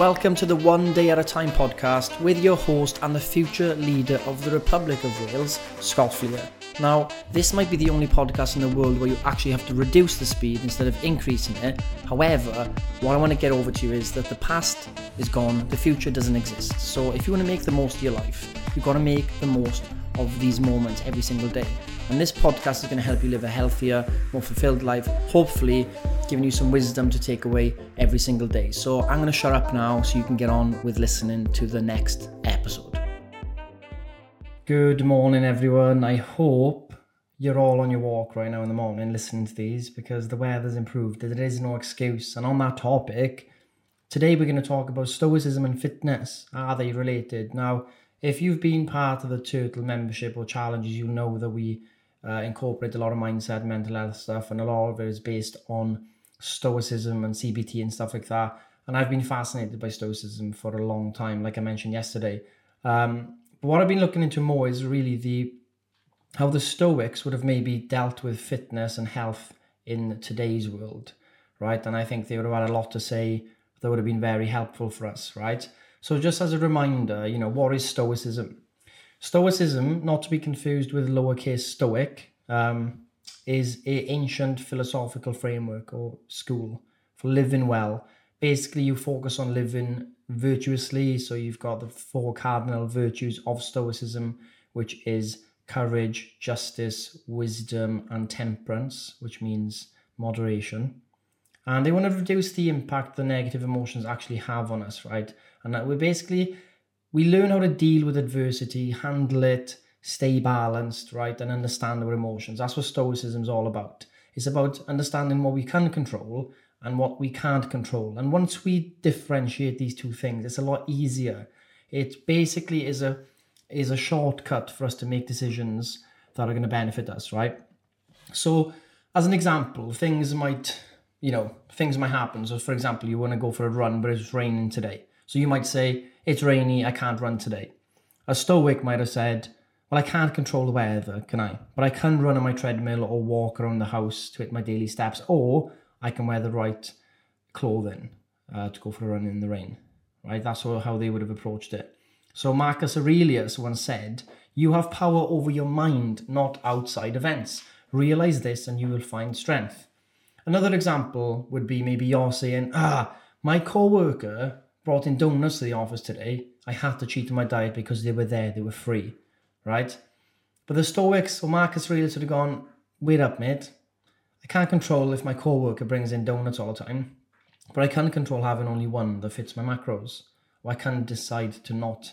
Welcome to the One Day at a Time podcast with your host and the future leader of the Republic of Wales, Scott Fleer. Now, this might be the only podcast in the world where you actually have to reduce the speed instead of increasing it. However, what I want to get over to you is that the past is gone, the future doesn't exist. So, if you want to make the most of your life, you've got to make the most of these moments every single day. And this podcast is going to help you live a healthier, more fulfilled life, hopefully giving you some wisdom to take away every single day. So I'm going to shut up now so you can get on with listening to the next episode. Good morning, everyone. I hope you're all on your walk right now in the morning listening to these because the weather's improved. There is no excuse. And on that topic, today we're going to talk about stoicism and fitness. Are they related? Now, if you've been part of the Turtle membership or challenges, you'll know that we uh, incorporate a lot of mindset, mental health stuff, and a lot of it is based on stoicism and CBT and stuff like that. And I've been fascinated by stoicism for a long time, like I mentioned yesterday. Um, but what I've been looking into more is really the how the Stoics would have maybe dealt with fitness and health in today's world, right? And I think they would have had a lot to say that would have been very helpful for us, right? So just as a reminder, you know, what is Stoicism? Stoicism, not to be confused with lowercase Stoic, um, is a ancient philosophical framework or school for living well. Basically, you focus on living virtuously. So you've got the four cardinal virtues of Stoicism, which is courage, justice, wisdom, and temperance, which means moderation. And they want to reduce the impact the negative emotions actually have on us, right? And that we basically we learn how to deal with adversity, handle it, stay balanced, right, and understand our emotions. That's what Stoicism is all about. It's about understanding what we can control and what we can't control. And once we differentiate these two things, it's a lot easier. It basically is a is a shortcut for us to make decisions that are going to benefit us, right? So, as an example, things might, you know, things might happen. So, for example, you want to go for a run, but it's raining today. So you might say, it's rainy, I can't run today. A Stoic might have said, Well, I can't control the weather, can I? But I can run on my treadmill or walk around the house to hit my daily steps, or I can wear the right clothing uh, to go for a run in the rain. Right? That's how they would have approached it. So Marcus Aurelius once said, You have power over your mind, not outside events. Realize this and you will find strength. Another example would be maybe you're saying, Ah, my co worker brought in donuts to the office today. I had to cheat on my diet because they were there, they were free, right? But the Stoics or Marcus Aurelius would have gone, wait up, mate. I can't control if my co-worker brings in donuts all the time, but I can control having only one that fits my macros. Or I can decide to not,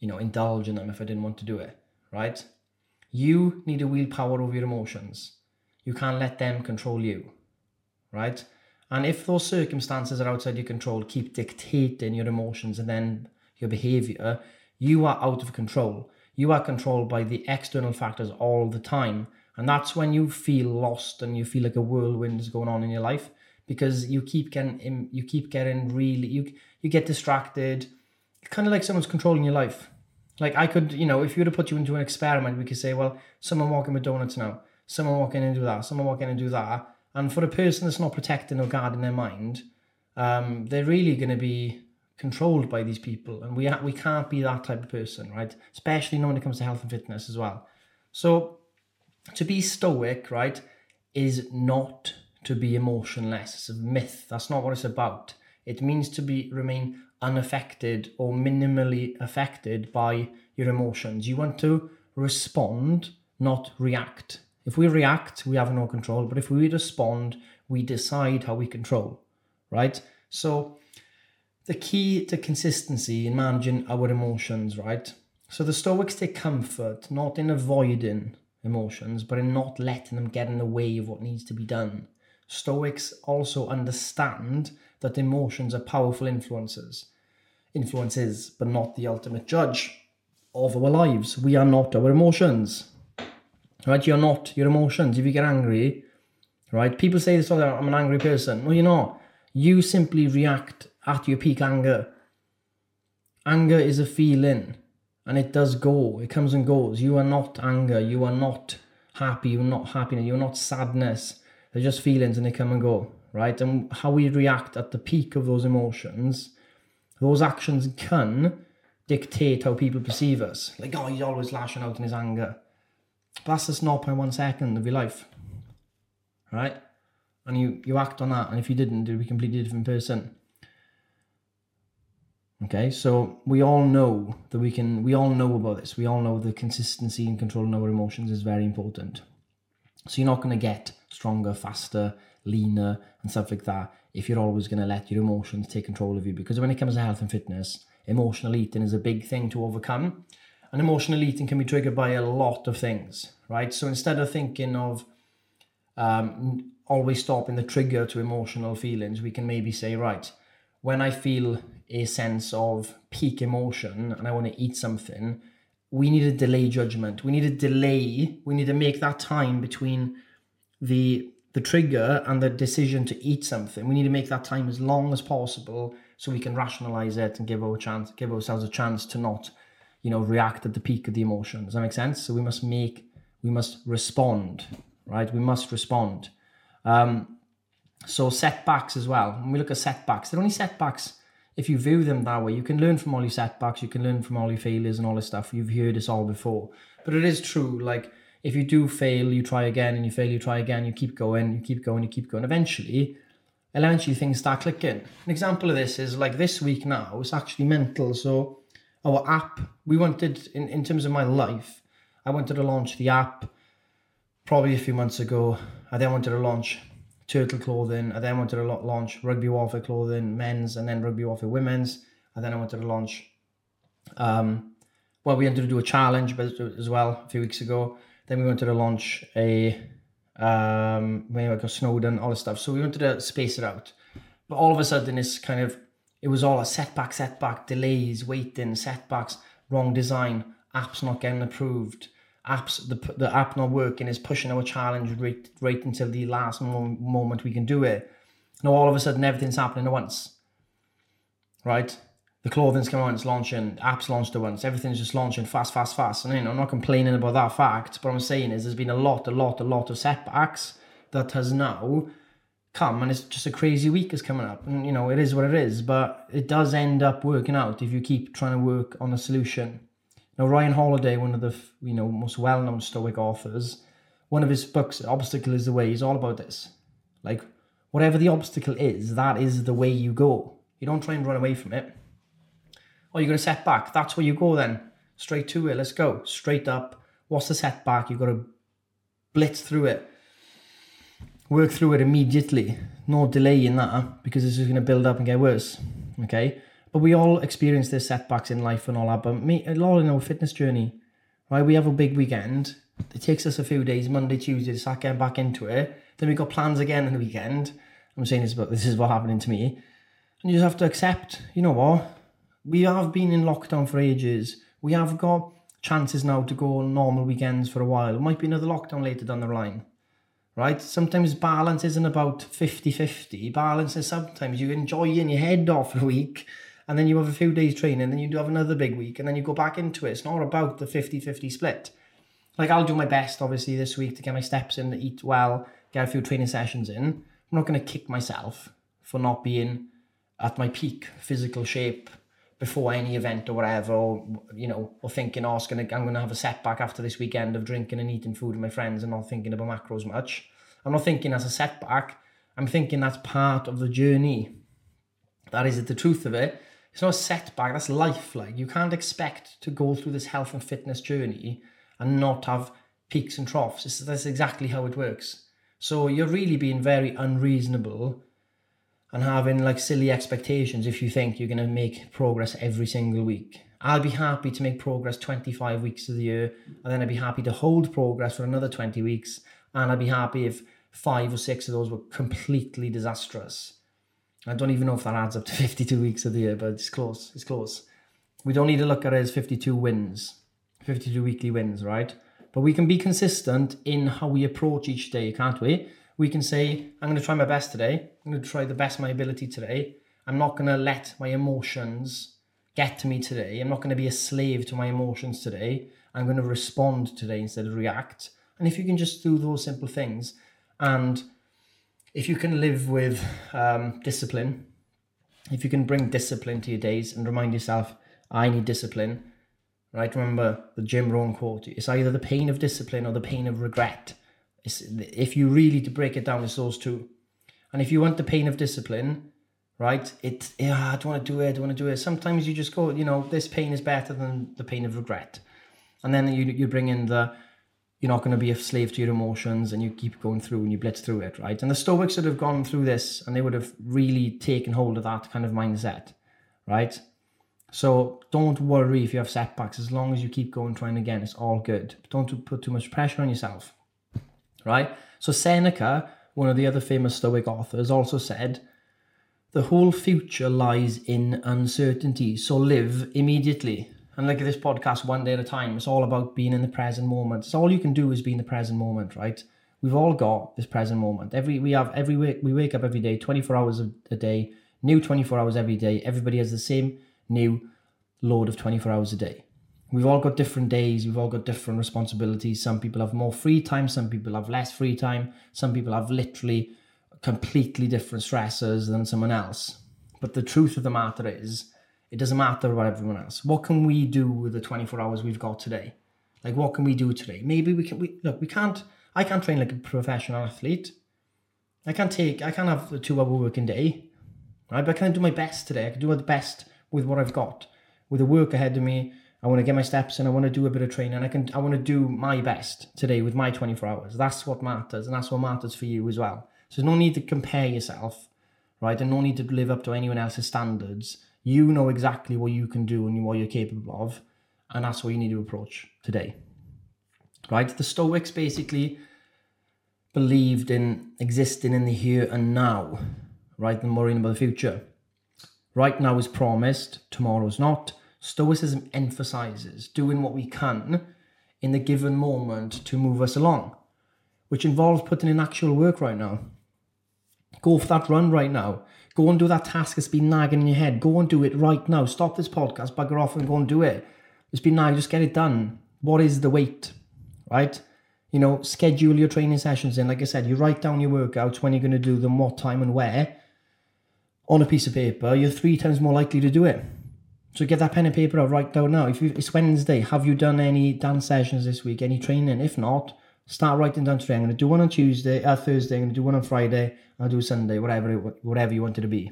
you know, indulge in them if I didn't want to do it, right? You need a willpower over your emotions. You can't let them control you, right? And if those circumstances are outside your control, keep dictating your emotions and then your behavior, you are out of control. You are controlled by the external factors all the time. And that's when you feel lost and you feel like a whirlwind is going on in your life because you keep getting you keep getting really you you get distracted. It's kind of like someone's controlling your life. Like I could, you know, if you were to put you into an experiment, we could say, well, someone walking with donuts now, someone walking in and do that, someone walking in and do that and for a person that's not protecting or guarding their mind, um, they're really going to be controlled by these people. And we, ha- we can't be that type of person, right? Especially when it comes to health and fitness as well. So to be stoic, right, is not to be emotionless. It's a myth. That's not what it's about. It means to be remain unaffected or minimally affected by your emotions. You want to respond, not react. If we react, we have no control. But if we respond, we decide how we control, right? So the key to consistency in managing our emotions, right? So the Stoics take comfort not in avoiding emotions, but in not letting them get in the way of what needs to be done. Stoics also understand that emotions are powerful influences, influences, but not the ultimate judge of our lives. We are not our emotions right? You're not your emotions. If you get angry, right? People say this all the I'm an angry person. No, you're not. You simply react at your peak anger. Anger is a feeling and it does go. It comes and goes. You are not anger. You are not happy. You're not happiness. You're not sadness. They're just feelings and they come and go, right? And how we react at the peak of those emotions those actions can dictate how people perceive us. Like, oh, he's always lashing out in his anger. That's just 0.1 second of your life. Right? And you, you act on that, and if you didn't, you'd be a completely different person. Okay, so we all know that we can, we all know about this. We all know the consistency and controlling our emotions is very important. So you're not going to get stronger, faster, leaner, and stuff like that if you're always going to let your emotions take control of you. Because when it comes to health and fitness, emotional eating is a big thing to overcome. And emotional eating can be triggered by a lot of things, right? So instead of thinking of um, always stopping the trigger to emotional feelings, we can maybe say, right, when I feel a sense of peak emotion and I want to eat something, we need a delay judgment. We need a delay. We need to make that time between the the trigger and the decision to eat something. We need to make that time as long as possible so we can rationalize it and give our chance, give ourselves a chance to not, you know, react at the peak of the emotion. Does that make sense? So we must make, we must respond, right? We must respond. Um, so setbacks as well. When we look at setbacks, they're only setbacks if you view them that way. You can learn from all your setbacks, you can learn from all your failures and all this stuff. You've heard this all before. But it is true, like if you do fail, you try again, and you fail, you try again, you keep going, you keep going, you keep going. Eventually, eventually things start clicking. An example of this is like this week now, it's actually mental. So our app, we wanted in, in terms of my life, I wanted to launch the app probably a few months ago. I then wanted to launch turtle clothing. I then wanted to launch rugby warfare clothing, men's, and then rugby warfare women's. And then I wanted to launch, um, well, we wanted to do a challenge but as well a few weeks ago. Then we wanted to launch a, um, maybe like a Snowdon, all this stuff. So we wanted to space it out. But all of a sudden, it's kind of, it was all a setback, setback, delays, waiting, setbacks, wrong design, apps not getting approved apps the, the app not working is pushing our challenge right, right until the last mo- moment we can do it. Now all of a sudden everything's happening at once right? The clothing's coming on it's launching apps launched at once everything's just launching fast fast fast. And you know, i'm not complaining about that fact but i'm saying is there's been a lot a lot a lot of setbacks that has now come and it's just a crazy week is coming up and you know it is what it is but it does end up working out if you keep trying to work on a solution now, Ryan Holiday, one of the you know most well-known Stoic authors, one of his books, "Obstacle is the Way," is all about this. Like, whatever the obstacle is, that is the way you go. You don't try and run away from it. Oh, or you're going to set back. That's where you go then. Straight to it. Let's go. Straight up. What's the setback? You've got to blitz through it. Work through it immediately. No delay in that because this is going to build up and get worse. Okay. But we all experience this setbacks in life and all that. But me, a lot in our fitness journey, right? We have a big weekend. It takes us a few days, Monday, Tuesday, to start getting back into it. Then we got plans again in the weekend. I'm saying this, but this is what happening to me. And you just have to accept, you know what? We have been in lockdown for ages. We have got chances now to go on normal weekends for a while. It might be another lockdown later down the line. Right? Sometimes balance isn't about 50 50. Balance is sometimes you enjoy in your head off for a week and then you have a few days training, then you do have another big week, and then you go back into it. It's not about the 50 50 split. Like, I'll do my best, obviously, this week to get my steps in, eat well, get a few training sessions in. I'm not going to kick myself for not being at my peak physical shape before any event or whatever, or you know, or thinking, oh, gonna, I'm going to have a setback after this weekend of drinking and eating food with my friends and not thinking about macros much. I'm not thinking as a setback. I'm thinking that's part of the journey. That is the truth of it. It's not a setback, that's life. Like you can't expect to go through this health and fitness journey and not have peaks and troughs. It's, that's exactly how it works. So you're really being very unreasonable and having like silly expectations if you think you're going to make progress every single week. I'll be happy to make progress 25 weeks of the year, and then I'd be happy to hold progress for another 20 weeks, and I'd be happy if five or six of those were completely disastrous. I don't even know if that adds up to 52 weeks of the year, but it's close. It's close. We don't need to look at it as 52 wins, 52 weekly wins, right? But we can be consistent in how we approach each day, can't we? We can say, I'm going to try my best today. I'm going to try the best of my ability today. I'm not going to let my emotions get to me today. I'm not going to be a slave to my emotions today. I'm going to respond today instead of react. And if you can just do those simple things and if you can live with um, discipline if you can bring discipline to your days and remind yourself, I need discipline, right? Remember the Jim Rohn quote: "It's either the pain of discipline or the pain of regret." It's, if you really to break it down, it's those two. And if you want the pain of discipline, right? It yeah, I don't want to do it. I don't want to do it. Sometimes you just go, you know, this pain is better than the pain of regret, and then you you bring in the you're not going to be a slave to your emotions and you keep going through and you blitz through it, right? And the Stoics would have gone through this and they would have really taken hold of that kind of mindset, right? So don't worry if you have setbacks. As long as you keep going, trying again, it's all good. Don't put too much pressure on yourself, right? So Seneca, one of the other famous Stoic authors, also said, the whole future lies in uncertainty. So live immediately. And like this podcast, one day at a time, it's all about being in the present moment. So all you can do is be in the present moment, right? We've all got this present moment. Every we have every week we wake up every day, 24 hours a, day, new 24 hours every day. Everybody has the same new load of 24 hours a day. We've all got different days, we've all got different responsibilities. Some people have more free time, some people have less free time, some people have literally completely different stressors than someone else. But the truth of the matter is, it doesn't matter about everyone else. What can we do with the 24 hours we've got today? Like, what can we do today? Maybe we can, we, look, we can't, I can't train like a professional athlete. I can't take, I can't have a two hour working day, right? But I can do my best today. I can do my best with what I've got, with the work ahead of me. I want to get my steps and I want to do a bit of training. I can, I want to do my best today with my 24 hours. That's what matters. And that's what matters for you as well. So there's no need to compare yourself, right? And no need to live up to anyone else's standards you know exactly what you can do and what you're capable of, and that's what you need to approach today. Right? The Stoics basically believed in existing in the here and now, right? And worrying about the future. Right now is promised, tomorrow's not. Stoicism emphasizes doing what we can in the given moment to move us along, which involves putting in actual work right now. Go for that run right now. Go and do that task that's been nagging in your head. Go and do it right now. Stop this podcast, bugger off and go and do it. It's been nagging, just get it done. What is the weight, right? You know, schedule your training sessions in. Like I said, you write down your workouts, when you're going to do them, what time and where on a piece of paper. You're three times more likely to do it. So get that pen and paper out right down now. If you, it's Wednesday, have you done any dance sessions this week? Any training? If not, start writing down today. I'm going to do one on Tuesday, uh, Thursday. I'm going to do one on Friday. I'll do Sunday, whatever whatever you want it to be.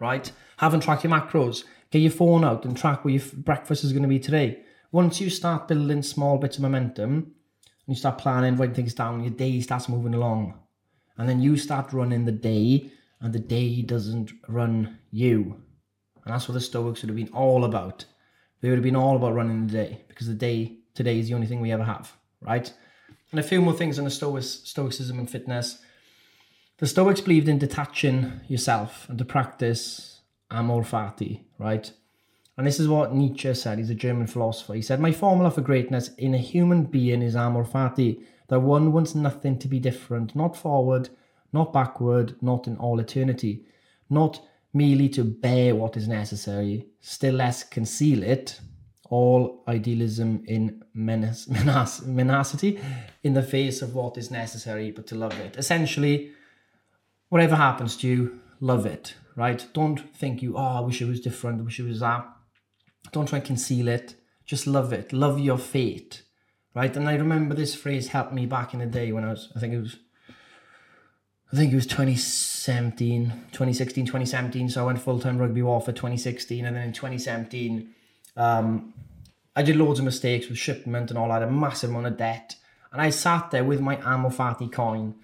Right? Haven't tracked your macros. Get your phone out and track where your breakfast is going to be today. Once you start building small bits of momentum and you start planning, writing things down, your day starts moving along. And then you start running the day, and the day doesn't run you. And that's what the Stoics would have been all about. They would have been all about running the day because the day today is the only thing we ever have, right? And a few more things on the Stoics, Stoicism and fitness. The Stoics believed in detaching yourself and to practice amor fati, right? And this is what Nietzsche said. He's a German philosopher. He said, My formula for greatness in a human being is amor fati, that one wants nothing to be different, not forward, not backward, not in all eternity, not merely to bear what is necessary, still less conceal it, all idealism in menace, menace, menacity in the face of what is necessary, but to love it. Essentially, whatever happens to you, love it, right? Don't think you, oh, I wish it was different, I wish it was that. Don't try and conceal it. Just love it. Love your fate, right? And I remember this phrase helped me back in the day when I was, I think it was, I think it was 2017, 2016, 2017. So I went full time rugby war for 2016. And then in 2017, um, I did loads of mistakes with shipment and all. I had a massive amount of debt. And I sat there with my Amor Fati coin.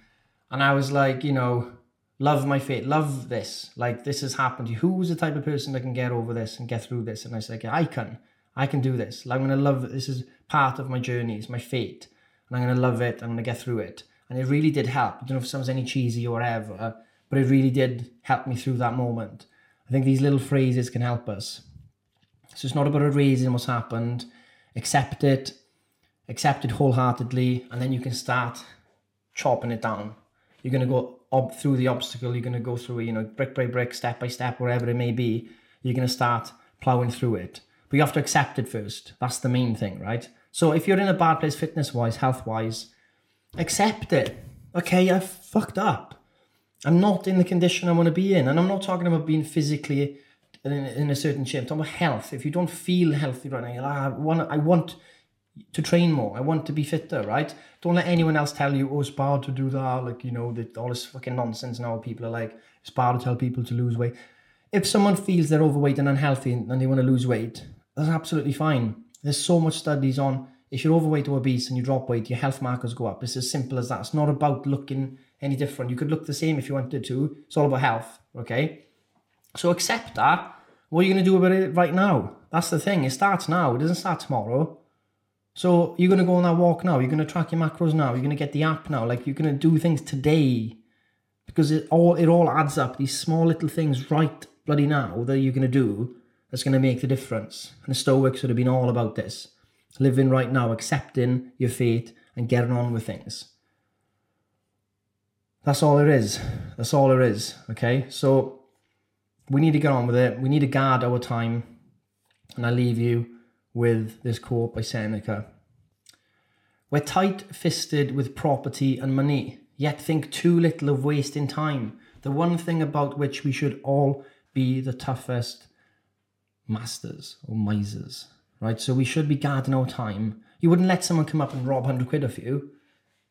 And I was like, you know, love my fate, love this. Like this has happened to you. Who's the type of person that can get over this and get through this? And I said, like, I can. I can do this. Like, I'm gonna love it. This is part of my journey. It's my fate. And I'm gonna love it. I'm gonna get through it. And it really did help. I don't know if it sounds any cheesy or whatever, but it really did help me through that moment. I think these little phrases can help us. So it's not about erasing what's happened. Accept it, accept it wholeheartedly, and then you can start chopping it down. You're gonna go ob- through the obstacle. You're going to go through you know, brick by brick, step by step, wherever it may be. You're going to start plowing through it. But you have to accept it first. That's the main thing, right? So if you're in a bad place, fitness wise, health wise, accept it. Okay, I fucked up. I'm not in the condition I want to be in. And I'm not talking about being physically in, in a certain shape. I'm talking about health. If you don't feel healthy right now, like, ah, I want, I want to train more. I want to be fitter, right? Don't let anyone else tell you, oh, it's bad to do that. Like, you know, that all this fucking nonsense now. People are like, it's bad to tell people to lose weight. If someone feels they're overweight and unhealthy and they want to lose weight, that's absolutely fine. There's so much studies on if you're overweight or obese and you drop weight, your health markers go up. It's as simple as that. It's not about looking any different. You could look the same if you wanted to. It's all about health, okay? So accept that. What are you going to do about it right now? That's the thing. It starts now. It doesn't start tomorrow. So you're going to go on that walk now. You're going to track your macros now. You're going to get the app now. Like you're going to do things today because it all it all adds up. These small little things right bloody now that you're going to do that's going to make the difference. And the Stoics would have been all about this living right now, accepting your fate and getting on with things. That's all there is. That's all there is. Okay. So we need to get on with it. We need to guard our time. And I leave you with this quote by Seneca. We're tight fisted with property and money, yet think too little of wasting time. The one thing about which we should all be the toughest masters or misers right? So we should be guarding our time. You wouldn't let someone come up and rob 100 quid of you,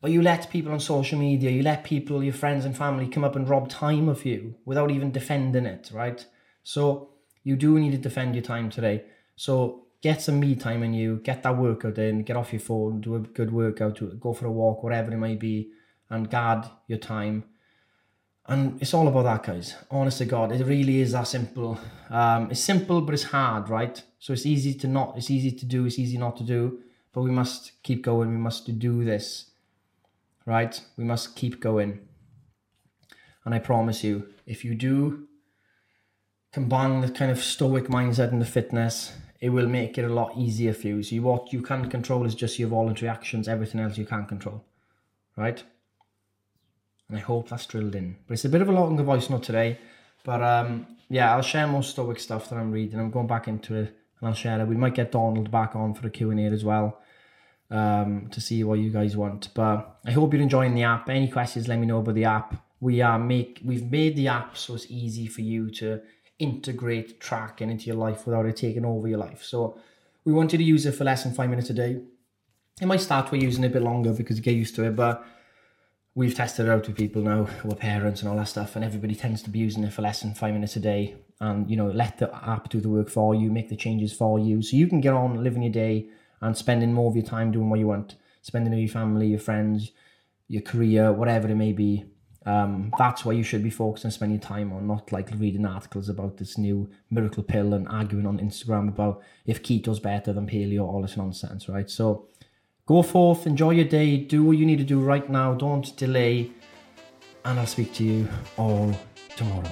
but you let people on social media, you let people, your friends and family come up and rob time of you without even defending it, right? So you do need to defend your time today. So get some me time in you, get that workout in, get off your phone, do a good workout, go for a walk, whatever it might be, and guard your time and it's all about that, guys. Honest to God, it really is that simple. Um, it's simple, but it's hard, right? So it's easy to not, it's easy to do, it's easy not to do. But we must keep going. We must do this, right? We must keep going. And I promise you, if you do combine the kind of stoic mindset and the fitness, it will make it a lot easier for you. So you, what you can control is just your voluntary actions. Everything else you can't control, right? And I hope that's drilled in. But it's a bit of a longer voice note today. But um, yeah, I'll share more Stoic stuff that I'm reading. I'm going back into it and I'll share it. We might get Donald back on for a Q&A as well um, to see what you guys want. But I hope you're enjoying the app. Any questions, let me know about the app. We are make we've made the app so it's easy for you to integrate tracking into your life without it taking over your life. So we want you to use it for less than five minutes a day. It might start with using it a bit longer because you get used to it, but we've tested it out with people now who are parents and all that stuff, and everybody tends to be using it for less than five minutes a day. And you know, let the app do the work for you, make the changes for you, so you can get on living your day and spending more of your time doing what you want, spending with your family, your friends, your career, whatever it may be. Um, that's why you should be focused and spending time on, not like reading articles about this new miracle pill and arguing on Instagram about if keto's better than paleo, all this nonsense, right? So Go forth, enjoy your day, do what you need to do right now, don't delay, and I'll speak to you all tomorrow.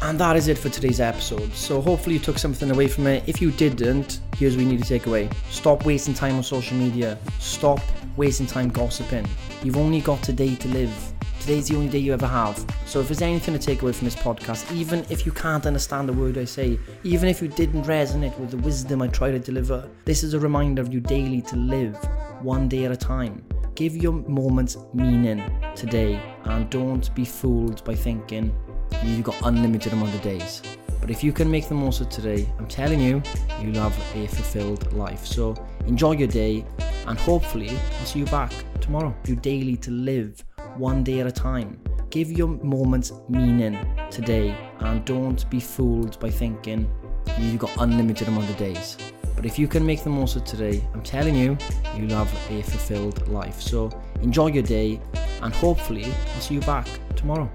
And that is it for today's episode. So hopefully you took something away from it. If you didn't, here's what you need to take away. Stop wasting time on social media. Stop wasting time gossiping. You've only got today to live. Today's the only day you ever have. So if there's anything to take away from this podcast, even if you can't understand a word I say, even if you didn't resonate with the wisdom I try to deliver, this is a reminder of you daily to live one day at a time. Give your moments meaning today and don't be fooled by thinking you've got unlimited amount of days. But if you can make the most of today, I'm telling you, you'll have a fulfilled life. So enjoy your day and hopefully I'll see you back tomorrow. Do daily to live one day at a time. Give your moments meaning today and don't be fooled by thinking you've got unlimited amount of days. But if you can make the most of today, I'm telling you, you'll have a fulfilled life. So enjoy your day and hopefully I'll see you back tomorrow.